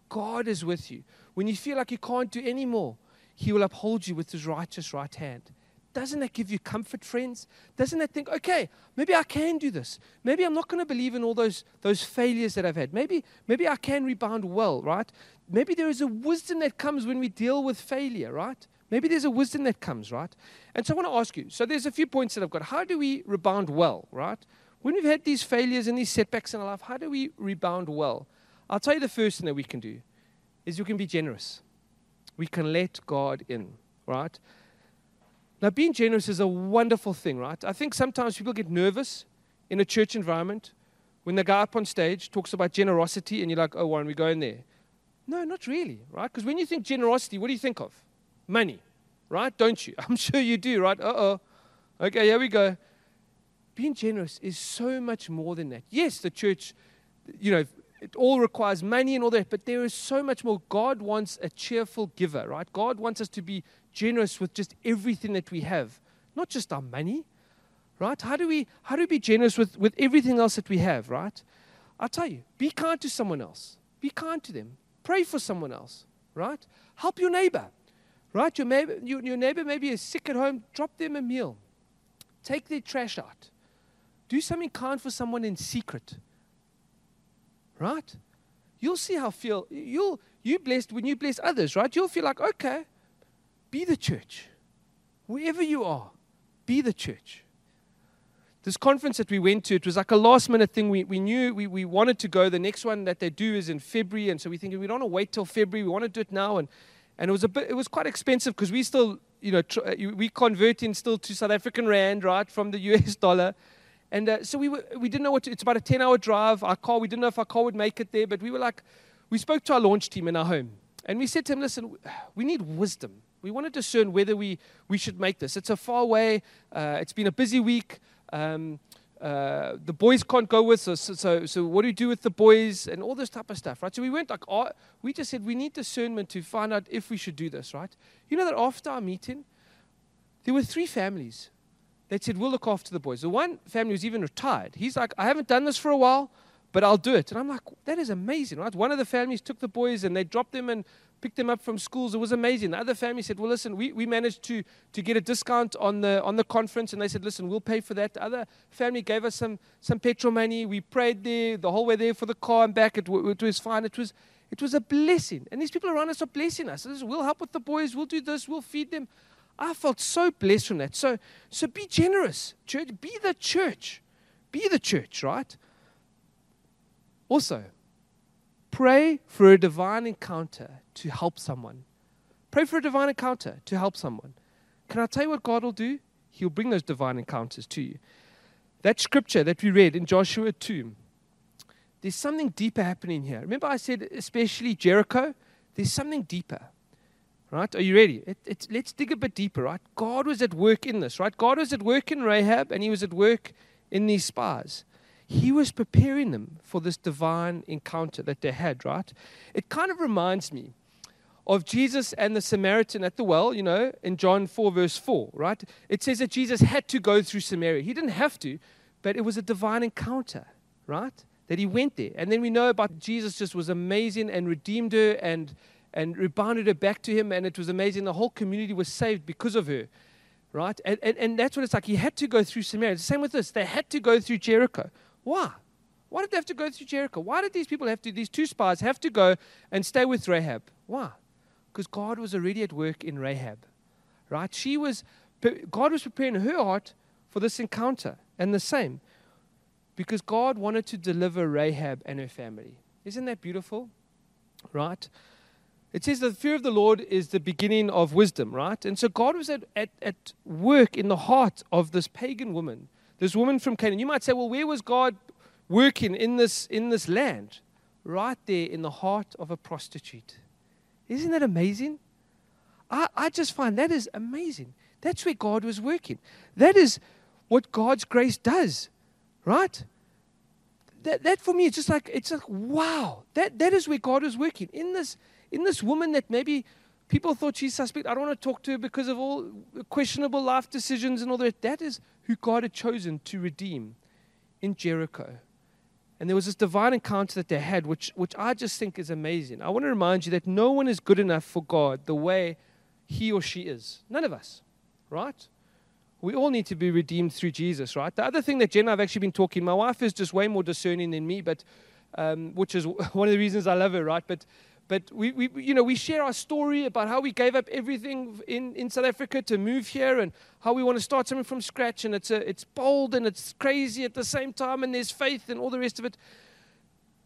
God is with you. When you feel like you can't do any more, He will uphold you with His righteous right hand. Doesn't that give you comfort, friends? Doesn't that think, okay, maybe I can do this. Maybe I'm not going to believe in all those, those failures that I've had. Maybe, maybe I can rebound well, right? Maybe there is a wisdom that comes when we deal with failure, right? Maybe there's a wisdom that comes, right? And so I want to ask you so there's a few points that I've got. How do we rebound well, right? When we've had these failures and these setbacks in our life, how do we rebound well? I'll tell you the first thing that we can do is you can be generous. We can let God in, right? Now, being generous is a wonderful thing, right? I think sometimes people get nervous in a church environment when the guy up on stage talks about generosity and you're like, oh, Warren, we go in there. No, not really, right? Because when you think generosity, what do you think of? Money, right? Don't you? *laughs* I'm sure you do, right? Uh oh. Okay, here we go. Being generous is so much more than that. Yes, the church, you know, it all requires money and all that, but there is so much more. God wants a cheerful giver, right? God wants us to be generous with just everything that we have, not just our money, right? How do we how do we be generous with, with everything else that we have, right? I'll tell you, be kind to someone else. Be kind to them. Pray for someone else, right? Help your neighbor, right? Your neighbor, your, your neighbor maybe is sick at home, drop them a meal. Take their trash out. Do something kind for someone in secret. Right? You'll see how feel you'll you blessed when you bless others, right? You'll feel like, okay, be the church. Wherever you are, be the church. this conference that we went to, it was like a last minute thing. We, we knew we, we wanted to go. The next one that they do is in February. And so we thinking we don't want to wait till February. We want to do it now. And, and it was a bit, it was quite expensive because we still, you know, tr- uh, we converting still to South African Rand, right, from the *laughs* US dollar. And uh, so we, were, we didn't know what to, it's about a 10 hour drive. Our car, we didn't know if our car would make it there, but we were like, we spoke to our launch team in our home. And we said to him, listen, we need wisdom. We want to discern whether we, we should make this. It's a far way. Uh, it's been a busy week. Um, uh, the boys can't go with us. So, so, so what do we do with the boys and all this type of stuff, right? So we went like, oh, we just said we need discernment to find out if we should do this, right? You know that after our meeting, there were three families that said, we'll look after the boys. The one family was even retired. He's like, I haven't done this for a while, but I'll do it. And I'm like, that is amazing, right? One of the families took the boys and they dropped them and picked them up from schools. It was amazing. The other family said, well, listen, we, we managed to, to get a discount on the, on the conference. And they said, listen, we'll pay for that. The other family gave us some, some petrol money. We prayed there the whole way there for the car and back. It, it was fine. It was, it was a blessing. And these people around us are blessing us. We'll help with the boys. We'll do this. We'll feed them. I felt so blessed from that. So, so be generous, church. Be the church. Be the church, right? Also, pray for a divine encounter to help someone. Pray for a divine encounter to help someone. Can I tell you what God will do? He'll bring those divine encounters to you. That scripture that we read in Joshua 2, there's something deeper happening here. Remember, I said, especially Jericho? There's something deeper. Right? Are you ready? It, let's dig a bit deeper, right? God was at work in this, right? God was at work in Rahab and he was at work in these spies. He was preparing them for this divine encounter that they had, right? It kind of reminds me of Jesus and the Samaritan at the well, you know, in John 4, verse 4, right? It says that Jesus had to go through Samaria. He didn't have to, but it was a divine encounter, right? That he went there. And then we know about Jesus just was amazing and redeemed her and, and rebounded her back to him. And it was amazing. The whole community was saved because of her, right? And, and, and that's what it's like. He had to go through Samaria. The same with this. They had to go through Jericho. Why? Why did they have to go through Jericho? Why did these people have to, these two spies have to go and stay with Rahab? Why? Because God was already at work in Rahab, right? She was, God was preparing her heart for this encounter. And the same, because God wanted to deliver Rahab and her family. Isn't that beautiful? Right? It says the fear of the Lord is the beginning of wisdom, right? And so God was at, at, at work in the heart of this pagan woman, this woman from Canaan. You might say, well, where was God working in this, in this land? Right there in the heart of a prostitute. Isn't that amazing? I, I just find that is amazing. That's where God was working. That is what God's grace does, right? That, that for me, it's just like, it's like, wow, that, that is where God is working. In this, in this woman that maybe people thought she's suspect, I don't want to talk to her because of all questionable life decisions and all that. That is who God had chosen to redeem in Jericho. And there was this divine encounter that they had, which, which I just think is amazing. I want to remind you that no one is good enough for God the way he or she is. None of us, right? We all need to be redeemed through Jesus, right? The other thing that Jen and I have actually been talking, my wife is just way more discerning than me, but um, which is *laughs* one of the reasons I love her, right? But but we, we, you know, we share our story about how we gave up everything in, in South Africa to move here and how we want to start something from scratch. And it's, a, it's bold and it's crazy at the same time, and there's faith and all the rest of it.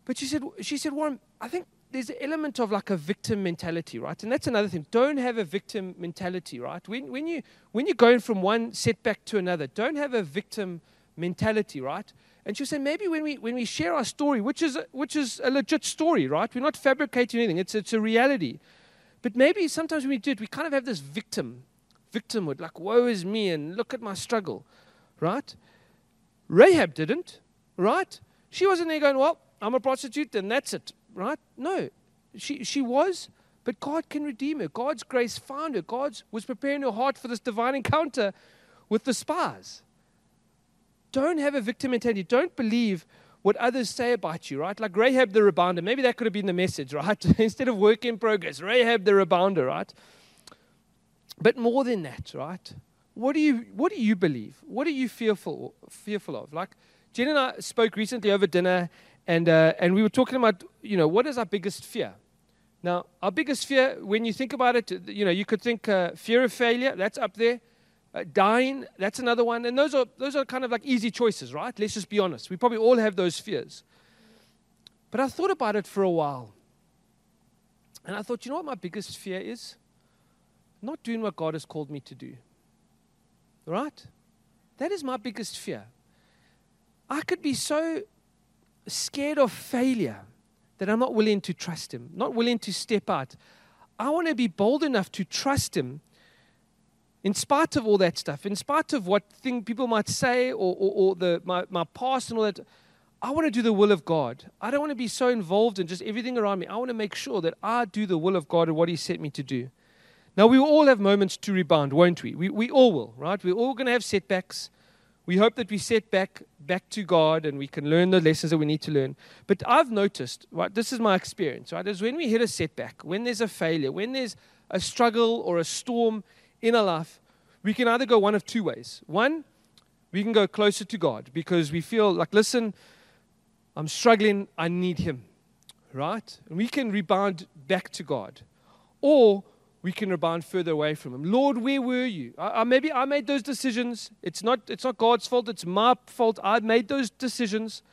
But she said, she said, Warren, I think there's an element of like a victim mentality, right? And that's another thing. Don't have a victim mentality, right? When, when, you, when you're going from one setback to another, don't have a victim mentality, right? And she'll say, maybe when we, when we share our story, which is, a, which is a legit story, right? We're not fabricating anything, it's, it's a reality. But maybe sometimes when we do it, we kind of have this victim, victimhood, like, woe is me, and look at my struggle, right? Rahab didn't, right? She wasn't there going, well, I'm a prostitute and that's it, right? No, she, she was, but God can redeem her. God's grace found her. God was preparing her heart for this divine encounter with the spies. Don't have a victim mentality. Don't believe what others say about you, right? Like Rahab the rebounder. Maybe that could have been the message, right? *laughs* Instead of work in progress, Rahab the rebounder, right? But more than that, right? What do you what do you believe? What are you fearful fearful of? Like Jen and I spoke recently over dinner, and uh, and we were talking about you know what is our biggest fear. Now, our biggest fear, when you think about it, you know, you could think uh, fear of failure. That's up there. Uh, dying, that's another one. And those are, those are kind of like easy choices, right? Let's just be honest. We probably all have those fears. But I thought about it for a while. And I thought, you know what my biggest fear is? Not doing what God has called me to do. Right? That is my biggest fear. I could be so scared of failure that I'm not willing to trust Him, not willing to step out. I want to be bold enough to trust Him in spite of all that stuff, in spite of what thing people might say or, or, or the, my, my past and all that. I want to do the will of God. I don't want to be so involved in just everything around me. I want to make sure that I do the will of God and what He sent me to do. Now, we all have moments to rebound, won't we? We, we all will, right? We're all going to have setbacks. We hope that we set back back to God and we can learn the lessons that we need to learn. But I've noticed, right, this is my experience, right, is when we hit a setback, when there's a failure, when there's a struggle or a storm in our life, we can either go one of two ways. One, we can go closer to God because we feel like, listen, I'm struggling, I need Him, right? And we can rebound back to God. Or we can rebound further away from him. Lord, where were you? I, I, maybe I made those decisions. It's not, it's not God's fault, it's my fault. I made those decisions.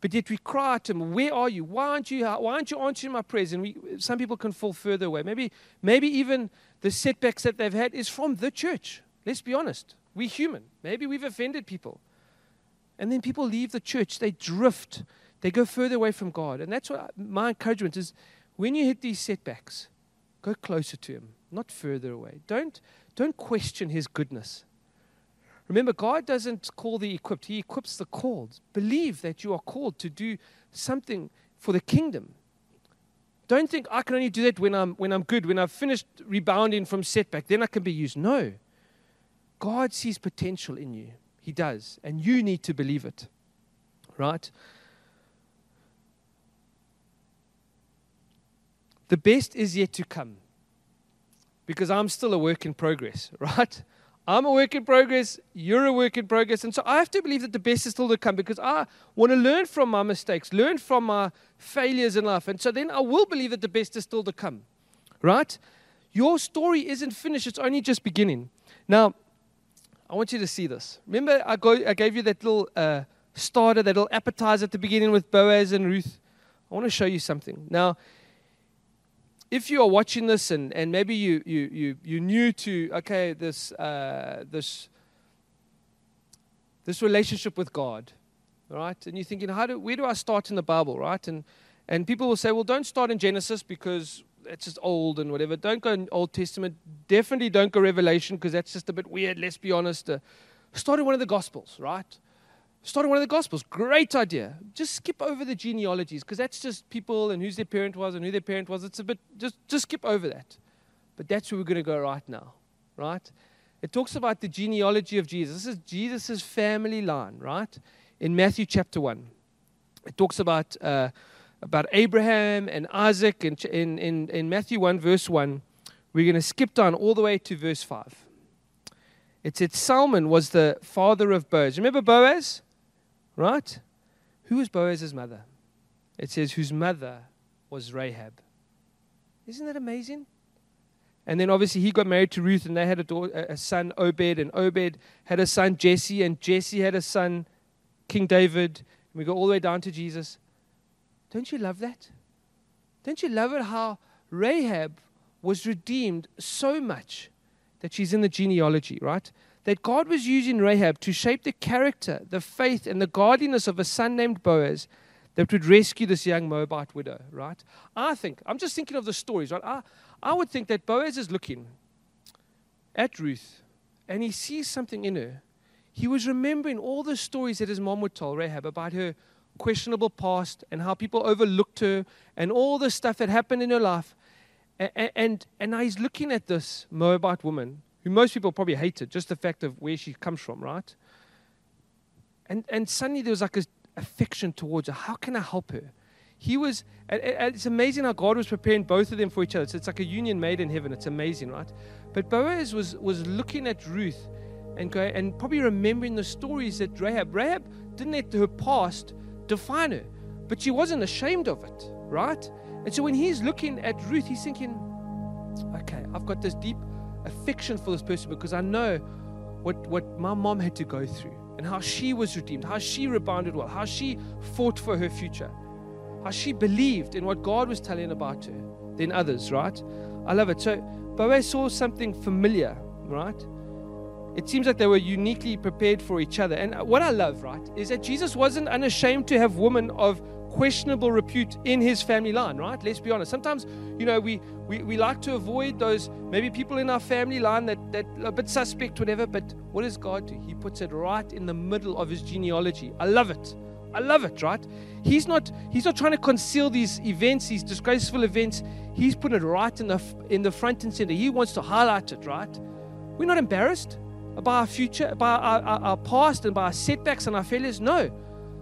But yet we cry to him, Where are you? Why aren't you, why aren't you answering my prayers? And we, some people can fall further away. Maybe, maybe even the setbacks that they've had is from the church. Let's be honest. We're human. Maybe we've offended people. And then people leave the church, they drift, they go further away from God. And that's what my encouragement is when you hit these setbacks, Go closer to Him, not further away. Don't, don't question His goodness. Remember, God doesn't call the equipped, He equips the called. Believe that you are called to do something for the kingdom. Don't think I can only do that when I'm, when I'm good, when I've finished rebounding from setback, then I can be used. No. God sees potential in you. He does. And you need to believe it. Right? The best is yet to come because I'm still a work in progress, *laughs* right? I'm a work in progress, you're a work in progress. And so I have to believe that the best is still to come because I want to learn from my mistakes, learn from my failures in life. And so then I will believe that the best is still to come, right? Your story isn't finished, it's only just beginning. Now, I want you to see this. Remember, I, go, I gave you that little uh, starter, that little appetizer at the beginning with Boaz and Ruth? I want to show you something. Now, if you are watching this and, and maybe you, you, you, you're new to, okay, this, uh, this, this relationship with God, right? And you're thinking, how do, where do I start in the Bible, right? And, and people will say, well, don't start in Genesis because it's just old and whatever. Don't go in Old Testament. Definitely don't go Revelation because that's just a bit weird, let's be honest. Uh, start in one of the Gospels, right? Starting one of the Gospels. Great idea. Just skip over the genealogies because that's just people and whose their parent was and who their parent was. It's a bit, just, just skip over that. But that's where we're going to go right now, right? It talks about the genealogy of Jesus. This is Jesus' family line, right? In Matthew chapter 1. It talks about, uh, about Abraham and Isaac. In, in, in, in Matthew 1, verse 1, we're going to skip down all the way to verse 5. It said Salmon was the father of Boaz. Remember Boaz? Right? Who was Boaz's mother? It says, whose mother was Rahab. Isn't that amazing? And then obviously he got married to Ruth, and they had a, daughter, a son, Obed, and Obed had a son, Jesse, and Jesse had a son, King David. And we go all the way down to Jesus. Don't you love that? Don't you love it how Rahab was redeemed so much that she's in the genealogy, right? That God was using Rahab to shape the character, the faith, and the godliness of a son named Boaz that would rescue this young Moabite widow, right? I think, I'm just thinking of the stories, right? I, I would think that Boaz is looking at Ruth and he sees something in her. He was remembering all the stories that his mom would tell Rahab about her questionable past and how people overlooked her and all the stuff that happened in her life. And, and, and now he's looking at this Moabite woman who most people probably hated, just the fact of where she comes from, right? And, and suddenly there was like a affection towards her. How can I help her? He was, it's amazing how God was preparing both of them for each other. So it's like a union made in heaven. It's amazing, right? But Boaz was, was looking at Ruth and, go, and probably remembering the stories that Rahab, Rahab didn't let her past define her, but she wasn't ashamed of it, right? And so when he's looking at Ruth, he's thinking, okay, I've got this deep affection for this person because I know what, what my mom had to go through and how she was redeemed, how she rebounded well, how she fought for her future, how she believed in what God was telling about her than others, right? I love it. So Boaz saw something familiar, right? It seems like they were uniquely prepared for each other. And what I love, right, is that Jesus wasn't unashamed to have women of questionable repute in his family line, right? Let's be honest. Sometimes, you know, we, we, we like to avoid those maybe people in our family line that, that a bit suspect, whatever. But what does God do? He puts it right in the middle of his genealogy. I love it. I love it, right? He's not he's not trying to conceal these events, these disgraceful events. He's put it right in the in the front and center. He wants to highlight it, right? We're not embarrassed about our future, about our, our, our past, and by our setbacks and our failures. No,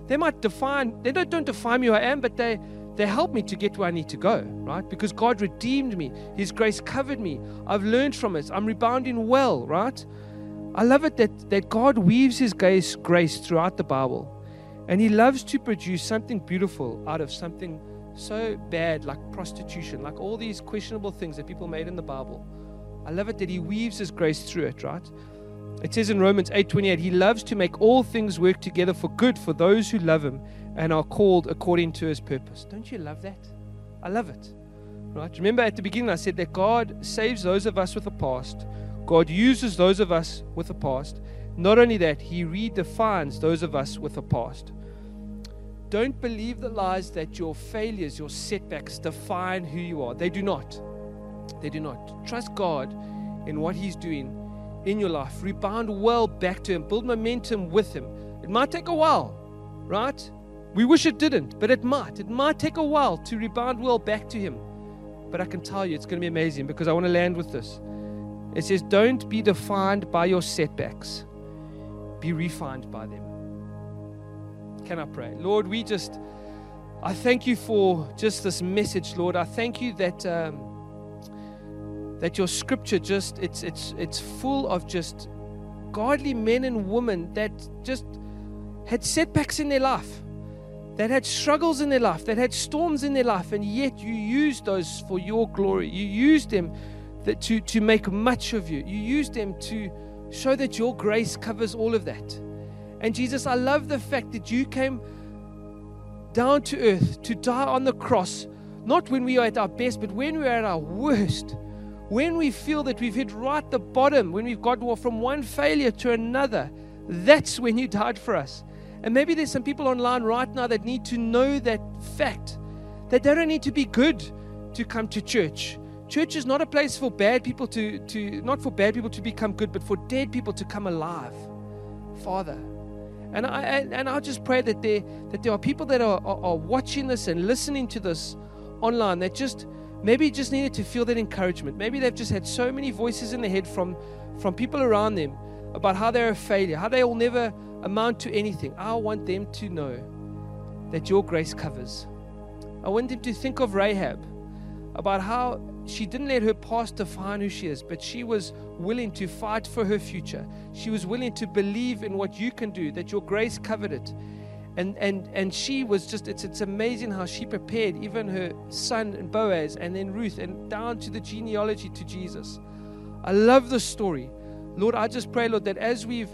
they might define. They don't, don't define me who I am, but they they help me to get where I need to go, right? Because God redeemed me. His grace covered me. I've learned from it. I'm rebounding well, right? I love it that, that God weaves His grace, grace throughout the Bible. And He loves to produce something beautiful out of something so bad, like prostitution, like all these questionable things that people made in the Bible. I love it that He weaves His grace through it, right? It says in Romans 8:28, He loves to make all things work together for good for those who love Him and are called according to His purpose. Don't you love that? I love it. Right? Remember at the beginning I said that God saves those of us with a past. God uses those of us with a past. Not only that, He redefines those of us with a past. Don't believe the lies that your failures, your setbacks define who you are. They do not. They do not. Trust God in what He's doing in your life. Rebound well back to Him. Build momentum with Him. It might take a while, right? We wish it didn't, but it might. It might take a while to rebound well back to Him. But I can tell you it's going to be amazing because I want to land with this. It says, Don't be defined by your setbacks, be refined by them. Can I pray? Lord, we just, I thank you for just this message, Lord. I thank you that. Um, that your scripture just it's it's it's full of just godly men and women that just had setbacks in their life that had struggles in their life that had storms in their life and yet you used those for your glory. You used them that to to make much of you. You used them to show that your grace covers all of that. And Jesus I love the fact that you came down to earth to die on the cross not when we are at our best but when we are at our worst when we feel that we've hit right the bottom, when we've got from one failure to another, that's when you died for us. And maybe there's some people online right now that need to know that fact that they don't need to be good to come to church. Church is not a place for bad people to, to not for bad people to become good, but for dead people to come alive. Father. And I and I just pray that there that there are people that are, are, are watching this and listening to this online that just maybe just needed to feel that encouragement. Maybe they've just had so many voices in their head from, from people around them about how they're a failure, how they will never amount to anything. I want them to know that your grace covers. I want them to think of Rahab, about how she didn't let her past define who she is, but she was willing to fight for her future. She was willing to believe in what you can do, that your grace covered it and and and she was just it's it's amazing how she prepared even her son and Boaz and then Ruth and down to the genealogy to Jesus. I love the story. Lord, I just pray, Lord, that as we've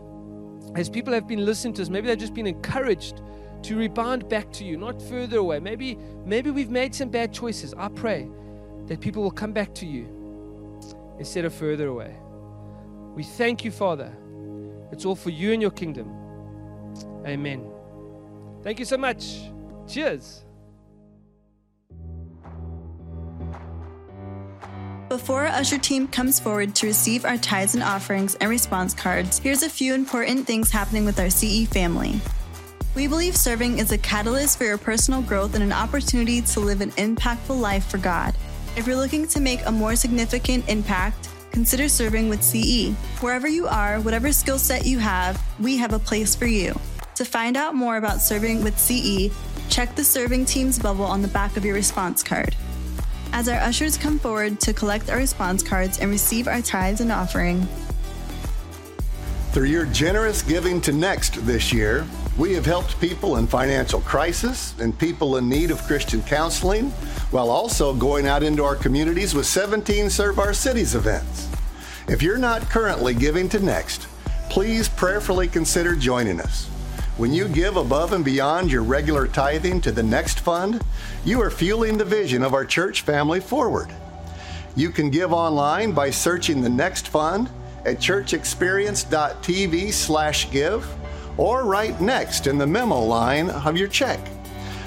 as people have been listening to us, maybe they've just been encouraged to rebound back to you, not further away. Maybe maybe we've made some bad choices. I pray that people will come back to you instead of further away. We thank you, Father. It's all for you and your kingdom. Amen. Thank you so much. Cheers. Before our usher team comes forward to receive our tithes and offerings and response cards, here's a few important things happening with our CE family. We believe serving is a catalyst for your personal growth and an opportunity to live an impactful life for God. If you're looking to make a more significant impact, consider serving with CE. Wherever you are, whatever skill set you have, we have a place for you. To find out more about serving with CE, check the serving teams bubble on the back of your response card. As our ushers come forward to collect our response cards and receive our tithes and offering. Through your generous giving to Next this year, we have helped people in financial crisis and people in need of Christian counseling, while also going out into our communities with 17 Serve Our Cities events. If you're not currently giving to Next, please prayerfully consider joining us. When you give above and beyond your regular tithing to the next fund, you are fueling the vision of our church family forward. You can give online by searching the next fund at churchexperience.tv/give or write next in the memo line of your check.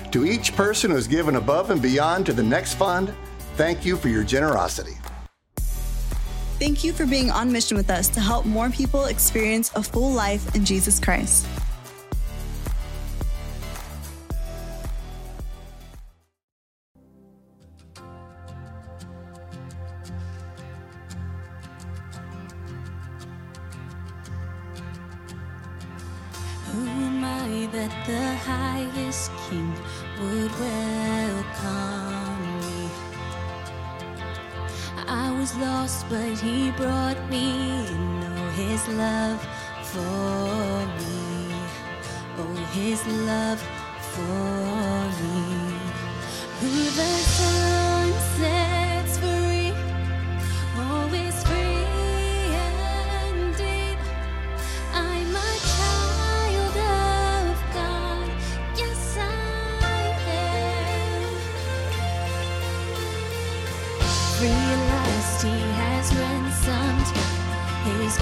To each person who's given above and beyond to the next fund, thank you for your generosity. Thank you for being on mission with us to help more people experience a full life in Jesus Christ. brought me, and know his love for me. Oh, his love for me. Who the Son.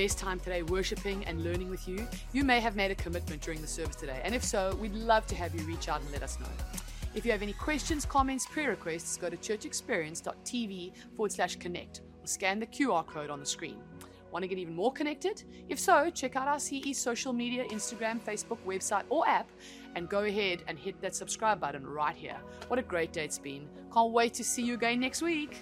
best time today worshiping and learning with you. You may have made a commitment during the service today, and if so, we'd love to have you reach out and let us know. If you have any questions, comments, prayer requests, go to churchexperience.tv forward slash connect or scan the QR code on the screen. Want to get even more connected? If so, check out our CE social media Instagram, Facebook, website, or app and go ahead and hit that subscribe button right here. What a great day it's been. Can't wait to see you again next week.